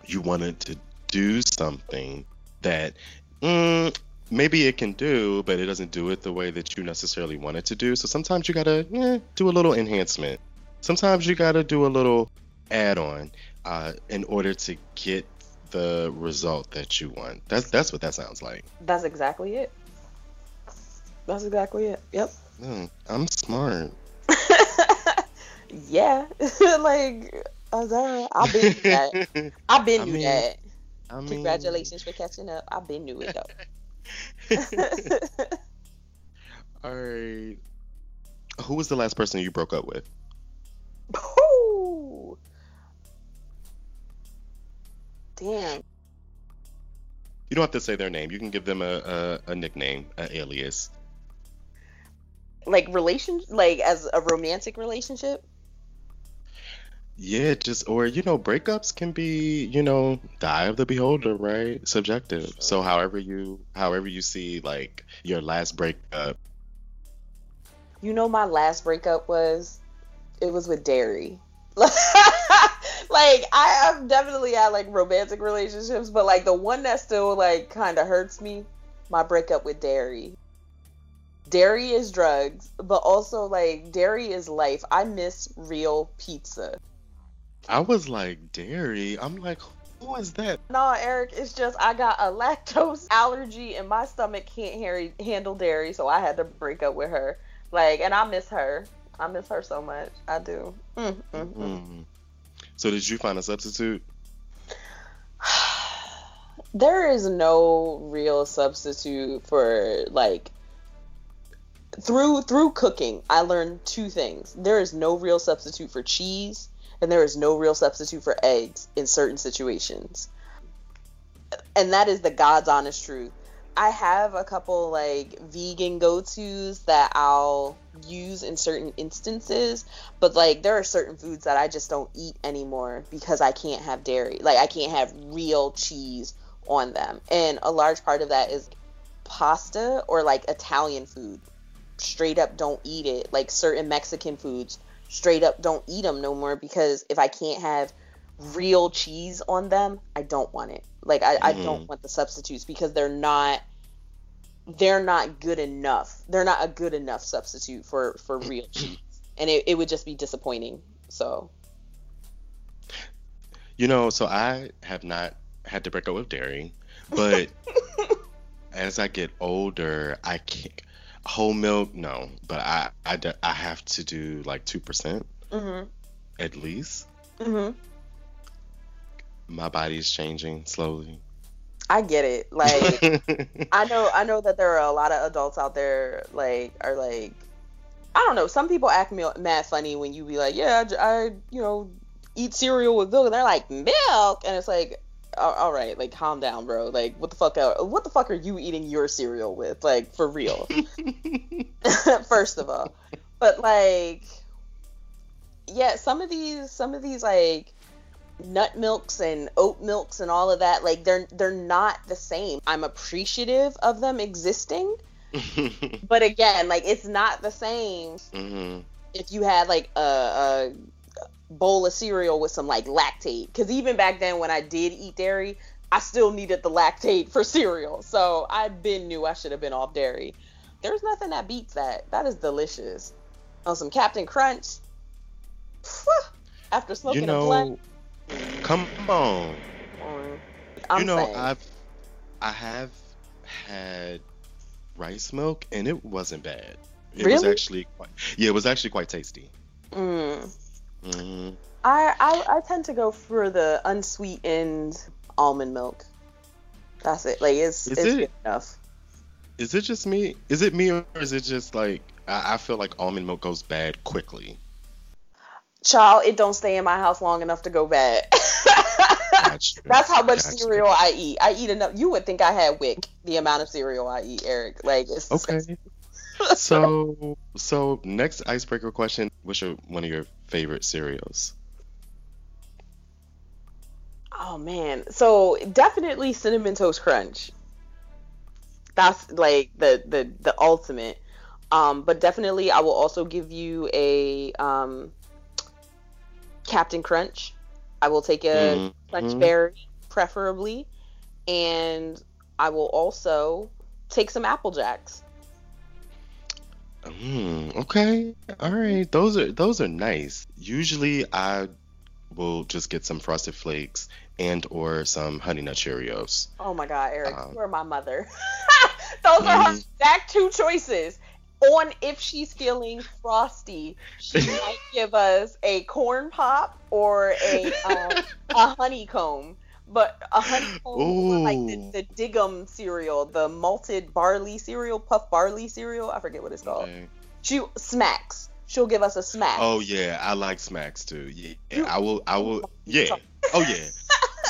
you wanted to do something that mm, maybe it can do, but it doesn't do it the way that you necessarily want it to do. So sometimes you gotta eh, do a little enhancement. Sometimes you gotta do a little add-on uh, in order to get the result that you want. That's that's what that sounds like. That's exactly it. That's exactly it. Yep. Mm, I'm smart. yeah, like uh, I've been that. I've been I through mean, that. I mean, Congratulations for catching up. I've been through it though. All right. Who was the last person you broke up with? Ooh. Damn. You don't have to say their name. You can give them a, a, a nickname, an alias. Like relation, like as a romantic relationship. Yeah, just or you know, breakups can be you know the eye of the beholder, right? Subjective. So however you however you see like your last breakup. You know, my last breakup was it was with dairy. like I have definitely had like romantic relationships, but like the one that still like kind of hurts me, my breakup with dairy. Dairy is drugs, but also like dairy is life. I miss real pizza. I was like dairy. I'm like, who is that? No, Eric, it's just I got a lactose allergy and my stomach can't harry- handle dairy, so I had to break up with her. Like, and I miss her. I miss her so much. I do. Mm, mm, mm. Mm. So did you find a substitute? There is no real substitute for like through through cooking. I learned two things. There is no real substitute for cheese and there is no real substitute for eggs in certain situations. And that is the God's honest truth. I have a couple like vegan go tos that I'll use in certain instances, but like there are certain foods that I just don't eat anymore because I can't have dairy. Like I can't have real cheese on them. And a large part of that is pasta or like Italian food. Straight up don't eat it. Like certain Mexican foods, straight up don't eat them no more because if I can't have real cheese on them, I don't want it. Like I, I don't mm-hmm. want the substitutes because they're not they're not good enough. They're not a good enough substitute for for real cheese. And it, it would just be disappointing. So You know, so I have not had to break up with dairy, but as I get older, I can't whole milk. No, but I I, I have to do like two percent mhm. at least. Mhm. My body's changing slowly. I get it. Like I know I know that there are a lot of adults out there like are like I don't know. Some people act me mad funny when you be like, yeah, I you know eat cereal with milk, and they're like milk, and it's like, all right, like calm down, bro. Like what the fuck? Are, what the fuck are you eating your cereal with? Like for real. First of all, but like, yeah, some of these some of these like nut milks and oat milks and all of that like they're they're not the same i'm appreciative of them existing but again like it's not the same hmm if you had like a, a bowl of cereal with some like Lactaid because even back then when i did eat dairy i still needed the Lactaid for cereal so I've been knew i should have been off dairy there's nothing that beats that that is delicious on some captain crunch Phew, after smoking You a blunt come on. I'm you know, saying. I've I have had rice milk and it wasn't bad. It was actually quite, yeah, it was actually quite tasty. Mm. Hmm I, I I tend to go for the unsweetened almond milk. That's it. Like it's Is it's it? good enough. Is it just me? Is it me or is it just like I, I feel like almond milk goes bad quickly? Child, it don't stay in my house long enough to go bad. Gotcha. That's how much Gotcha. cereal I eat. I eat enough. You would think I had wick the amount of cereal I eat, Eric. Like it's Okay. So so next icebreaker question: What's your one of your favorite cereals? Oh man. So definitely cinnamon toast crunch. That's like the the the ultimate. Um, but definitely I will also give you a um, Captain Crunch. I will take a crunch Mhm. berry preferably, and I will also take some Apple Jacks. Mm, okay, all right. Those are those are nice. Usually, I will just get some Frosted Flakes and or some Honey Nut Cheerios. Oh my God, Eric, Um, you are my mother. Those are her exact two choices. On if she's feeling frosty, she might give us a corn pop or a um, a honeycomb. But a honeycomb, or like the, the Diggum cereal, the malted barley cereal, puff barley cereal. I forget what it's called. Okay. She smacks. She'll give us a smack. Oh yeah, I like smacks too. Yeah, You- I will. I will. Yeah. Oh yeah.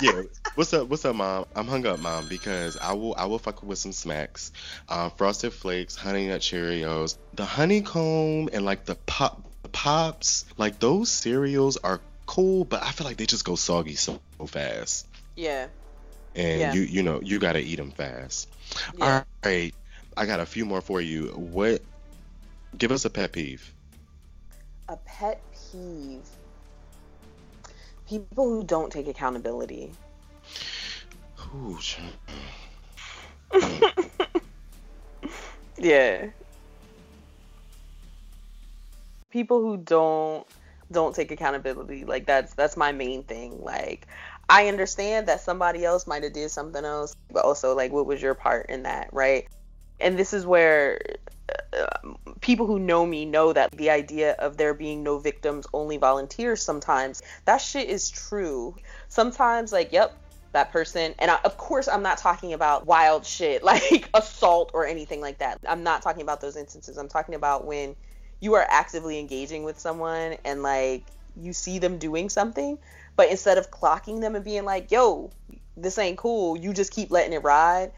Yeah. What's up? What's up, mom? I'm hung up, mom, because I will. I will fuck with some smacks, um, frosted flakes, honey nut Cheerios, the honeycomb, and like the pop pops. Like those cereals are cool, but I feel like they just go soggy so fast. Yeah. And Yeah. you you know you gotta eat them fast. Yeah. All right, I got a few more for you. What? Give us a pet peeve. A pet peeve. People who don't take accountability. Ooh, Yeah. People who don't don't take accountability, like that's that's my main thing. Like I understand that somebody else might have did something else, but also like what was your part in that, right? And this is where uh, people who know me know that the idea of there being no victims, only volunteers sometimes, that shit is true. Sometimes like, yep, that person and I, of course i'm not talking about wild shit like assault or anything like that i'm not talking about those instances i'm talking about when you are actively engaging with someone and like you see them doing something but instead of clocking them and being like yo this ain't cool you just keep letting it ride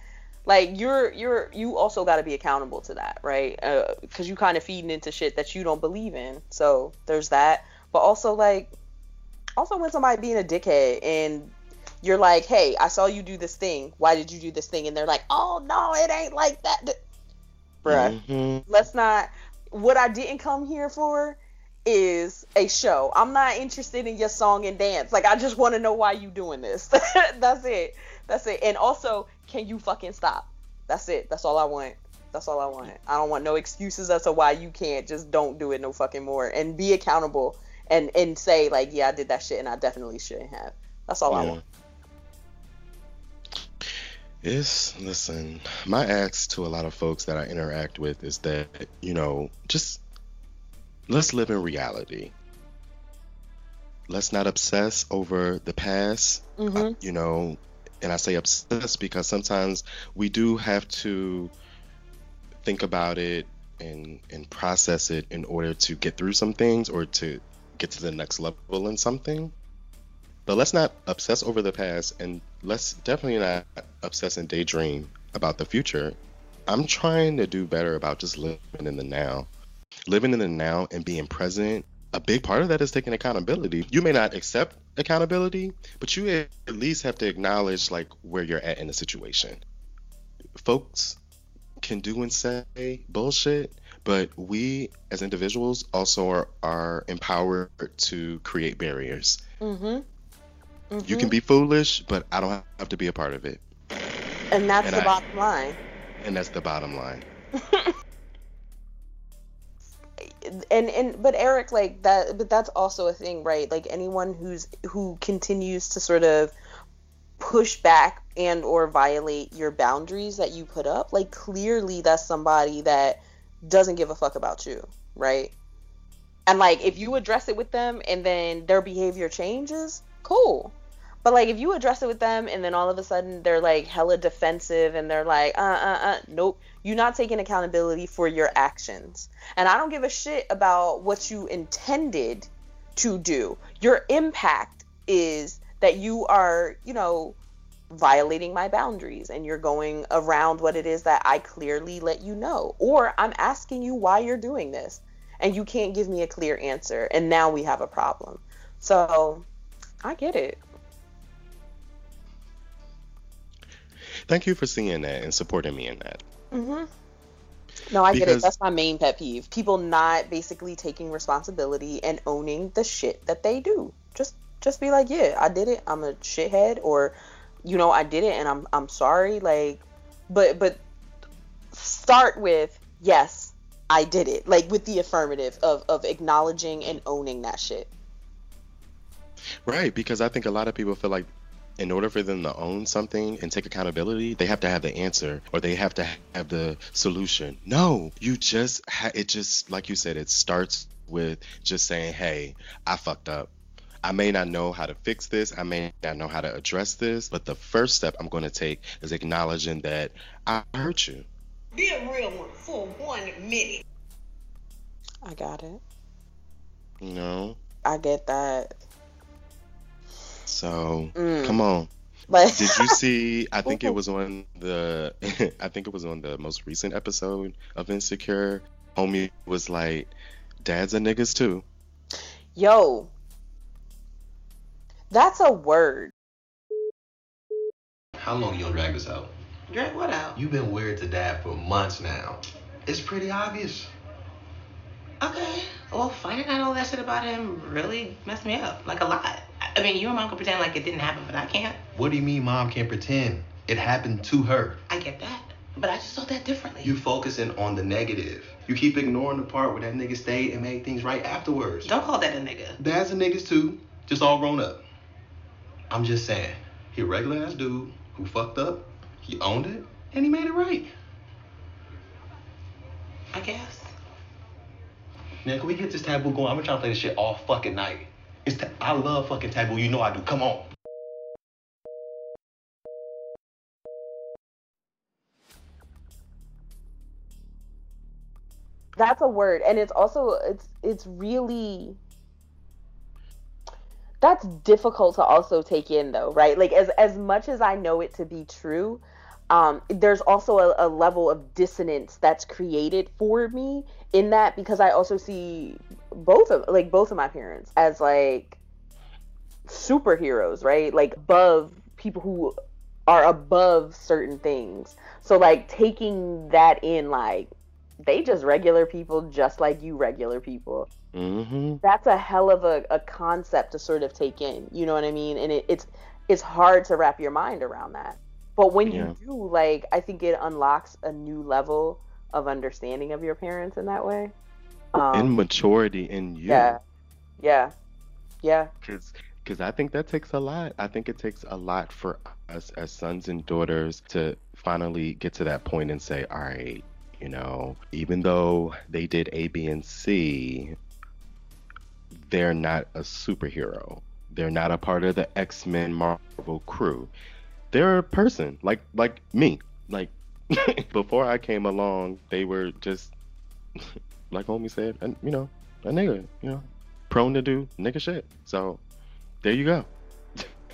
like you're you're you also got to be accountable to that right because you kind of feeding into shit that you don't believe in so there's that but also like also when somebody being a dickhead and you're like, hey, I saw you do this thing. Why did you do this thing? And they're like, oh no, it ain't like that. Bruh, Mhm. let's not. What I didn't come here for is a show. I'm not interested in your song and dance. Like, I just want to know why you doing this. That's it. That's it. And also, can you fucking stop? That's it. That's all I want. That's all I want. I don't want no excuses as to why you can't. Just don't do it no fucking more. And be accountable and and say like, yeah, I did that shit and I definitely shouldn't have. That's all I want. It's listen, my ask to a lot of folks that I interact with is that, you know, just let's live in reality. Let's not obsess over the past, Mm-hmm. uh, you know, and I say obsess because sometimes we do have to think about it and and process it in order to get through some things or to get to the next level in something. But let's not obsess over the past and let's definitely not obsess and daydream about the future. I'm trying to do better about just living in the now. Living in the now and being present. A big part of that is taking accountability. You may not accept accountability, but you at least have to acknowledge like where you're at in the situation. Folks can do and say bullshit, but we as individuals also are, are empowered to create barriers. Mm-hmm. You can mm-hmm. be foolish, but I don't have to be a part of it. and that's and the I- bottom line. And that's the bottom line. And and but Eric, like that, but that's also a thing, right? Like anyone who's who continues to sort of push back and or violate your boundaries that you put up, like clearly that's somebody that doesn't give a fuck about you, right? And like if you address it with them and then their behavior changes, cool. But like if you address it with them and then all of a sudden they're like hella defensive and they're like, uh uh uh, nope, you're not taking accountability for your actions. And I don't give a shit about what you intended to do. Your impact is that you are, you know, violating my boundaries and you're going around what it is that I clearly let you know. Or I'm asking you why you're doing this and you can't give me a clear answer. And now we have a problem. So I get it. Thank you for seeing that and supporting me in that. hmm No, I get it. That's my main pet peeve. People not basically taking responsibility and owning the shit that they do. Just just be like, yeah, I did it. I'm a shithead or you know, I did it and I'm I'm sorry like but but start with yes, I did it. Like with the affirmative of of acknowledging and owning that shit. Right, because I think a lot of people feel like in order for them to own something and take accountability, they have to have the answer or they have to have the solution. No, you just ha- it just like you said it starts with just saying, "Hey, I fucked up. I may not know how to fix this. I may not know how to address this, but the first step I'm going to take is acknowledging that I hurt you." Be a real one for one minute. I got it. No. I get that. So, Mm. come on. Like Did you see? I think it was on the. I think it was on the most recent episode of Insecure. Homie was like, "Dads are niggas too." yo That's a word. How long you gonna drag this out? Drag what out? You've been weird to dad for months now. It's pretty obvious. Okay. Well, finding out all that shit about him really messed me up. Like a lot. I mean, you and mom can pretend like it didn't happen, but I can't. What do you mean mom can't pretend? It happened to her. I get that. But I just saw that differently. You focusing on the negative. You keep ignoring the part where that nigga stayed and made things right afterwards. Don't call that a nigga. Dads and niggas too, just all grown up. I'm just saying, he a regular ass dude who fucked up, he owned it, and he made it right. I guess. Now, can we get this taboo going? I've been trying to play this shit all fucking night. It's I love fucking taboo. You know I do. Come on. That's a word, and it's also it's it's really that's difficult to also take in though, right? Like as as much as I know it to be true, um, there's also a, a level of dissonance that's created for me in that because I also see both of like both of my parents as like superheroes, right? Like above people who are above certain things. So like taking that in like they just regular people just like you regular people Mm-hmm. that's a hell of a, a concept to sort of take in you know what i mean and it, it's it's hard to wrap your mind around that but when Yeah. you do like i think it unlocks a new level of understanding of your parents in that way um, In maturity in you. yeah yeah yeah Because because I think that takes a lot. I think it takes a lot for us as sons and daughters to finally get to that point and say, all right, you know, even though they did A, B, and C, they're not a superhero. They're not a part of the X Men Marvel crew. They're a person like like me. Like before I came along, they were just like homie said, and you know, a nigga, you know, prone to do nigga shit. So there you go.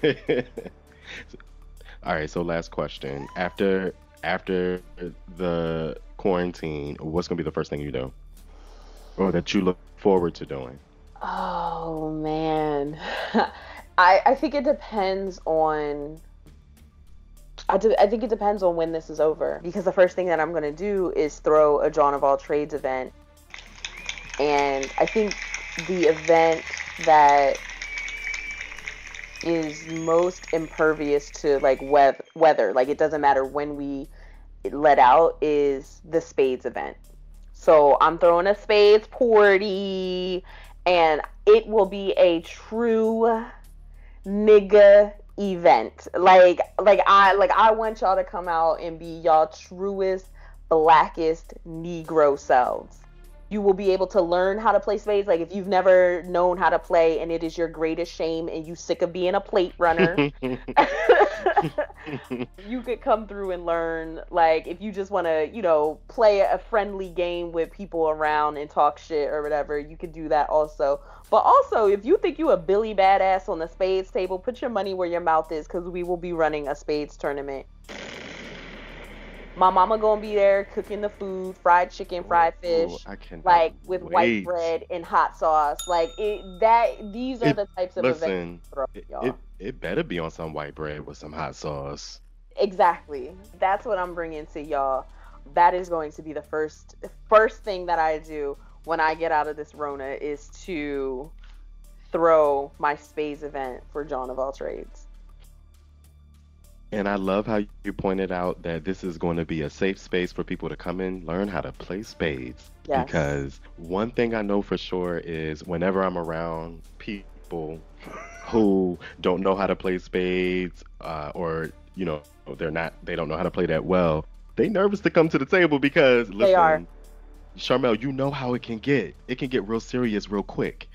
All right, so last question. After after the quarantine, what's gonna be the first thing you do? Or that you look forward to doing? Oh man, I I think it depends on. I, do, I think it depends on when this is over because the first thing that I'm gonna do is throw a Jawn of all trades event, and I think the event that is most impervious to like wev- weather, like it doesn't matter when we let out, is the spades event. So I'm throwing a spades party and it will be a true nigga event. Like like I like I want y'all to come out and be y'all truest blackest negro selves. You will be able to learn how to play spades. Like if you've never known how to play and it is your greatest shame and you sick of being a plate runner, you could come through and learn. Like if you just want to, you know, play a friendly game with people around and talk shit or whatever, you could do that also. But also, if you think you a Billy badass on the spades table, put your money where your mouth is, because we will be running a spades tournament. My mama gonna be there cooking the food, fried chicken, fried fish, Ooh, like with white bread and hot sauce. Like it, that. These are It- the types of events. Listen, throw, it, y'all. it it better be on some white bread with some hot sauce. Exactly. That's what I'm bringing to y'all. That is going to be the first first thing that I do when I get out of this Rona is to throw my spades event for Jawn of all trades. And I love how you pointed out that this is going to be a safe space for people to come in, learn how to play spades. Yes. Because one thing I know for sure is whenever I'm around people who don't know how to play spades, uh, or you know they're not, they don't know how to play that well, they nervous to come to the table because listen, They are. Charmel, you know how it can get. It can get real serious real quick.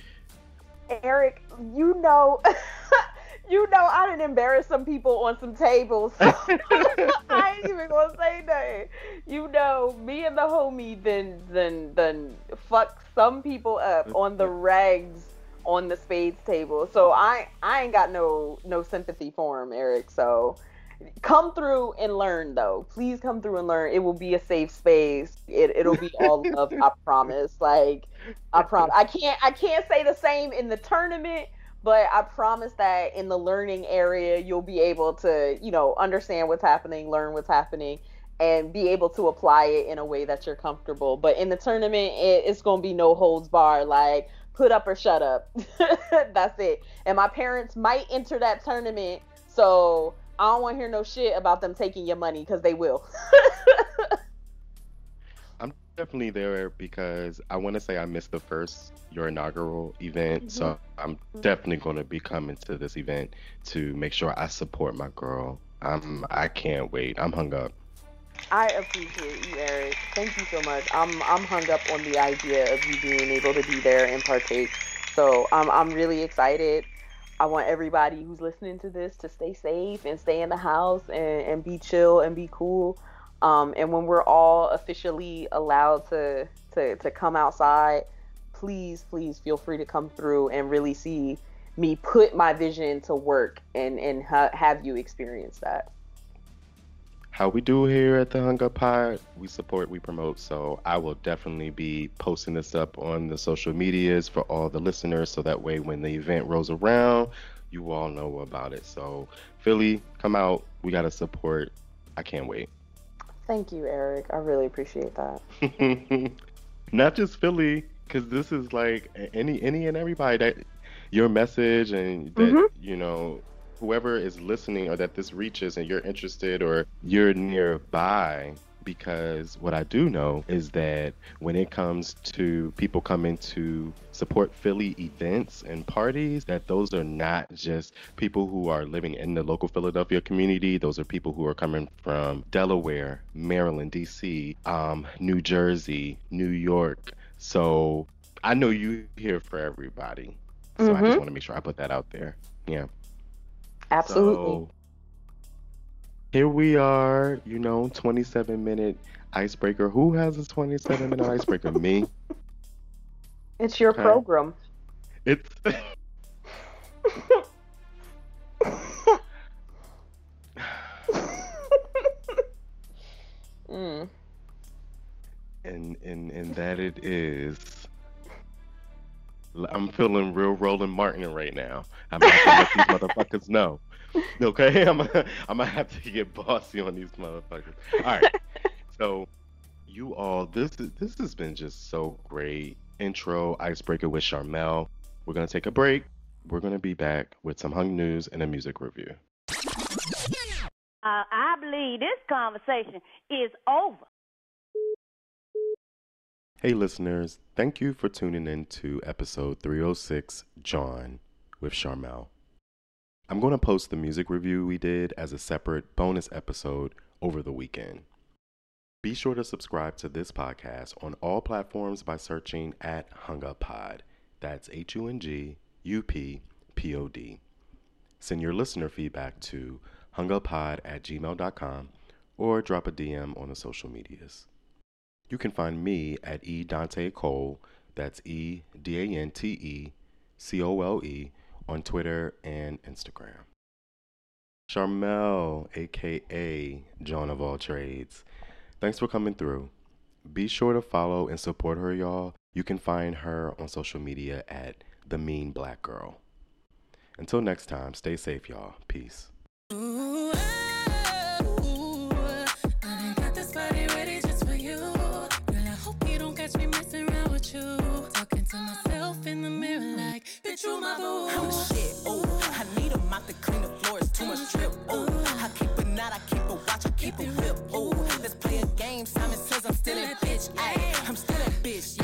Eric, you know you know I didn't embarrass some people on some tables. so I ain't even gonna say nothing. You know, me and the homie then then then fuck some people up on the regs on the spades table. So I I ain't got no no sympathy for him, Eric. So come through and learn though. Please come through and learn. It will be a safe space. It it'll be all love, I promise. Like I promise. I can't I can't say the same in the tournament, but I promise that in the learning area, you'll be able to, you know, understand what's happening, learn what's happening, and be able to apply it in a way that you're comfortable. But in the tournament, it, it's going to be no holds bar. Like, put up or shut up. That's it. And my parents might enter that tournament. So I don't want to hear no shit about them taking your money because they will. Definitely there because I want to say I missed the first your inaugural event, mm-hmm. so I'm definitely going to be coming to this event to make sure I support my girl. I'm I can't wait. I'm hung up. I appreciate you, Eric. Thank you so much. I'm I'm hung up on the idea of you being able to be there and partake. So I'm I'm really excited. I want everybody who's listening to this to stay safe and stay in the house and, and be chill and be cool. Um, and when we're all officially allowed to, to, to come outside, please, please feel free to come through and really see me put my vision to work and, and ha- have you experience that. How we do here at the Hung Up Pod, we support, we promote. So I will definitely be posting this up on the social medias for all the listeners. So that way, when the event rolls around, you all know about it. So Philly, come out. We got to support. I can't wait. Thank you, Eric. I really appreciate that. Not just Philly, because this is like any any and everybody that your message and that mm-hmm. you know whoever is listening or that this reaches and you're interested or you're nearby because what I do know is that when it comes to people coming to support Philly events and parties, that those are not just people who are living in the local Philadelphia community. Those are people who are coming from Delaware, Maryland, DC, um, New Jersey, New York. So I know you here for everybody. So mm-hmm. I just mm-hmm. want to make sure I put that out there. Yeah. Absolutely. So, here we are, you know, 27 minute icebreaker. Who has a 27 minute icebreaker? Me. It's your program. It's. mm. And and and that it is. I'm feeling real Roland Martin right now. I'm not to let these motherfuckers know. Okay, I'm gonna, I'm gonna have to get bossy on these motherfuckers. All right. so, you all, this this has been just so great. Intro icebreaker with Sharmell. We're gonna take a break. We're gonna be back with some hung news and a music review. Uh, I believe this conversation is over. Hey, listeners, thank you for tuning in to episode 306 Jawn with Sharmell. I'm going to post the music review we did as a separate bonus episode over the weekend. Be sure to subscribe to this podcast on all platforms by searching at Hung Up Pod. That's H U N G U P P O D. Send your listener feedback to hunguppod at gmail.com or drop a DM on the social medias. You can find me at E Dante Cole, that's E D A N T E C O L E, on Twitter and Instagram. Sharmell, aka Jawn of All Trades, thanks for coming through. Be sure to follow and support her, y'all. You can find her on social media at The Mean Black Girl. Until next time, stay safe, y'all. Peace. True, my boo. I'm the shit, oh. I need a mop to clean the floors, too much drip, oh. I keep a knot, I keep a watch, I keep a whip, oh. Let's play a game, Simon says I'm still a bitch, ayy. I'm still a bitch,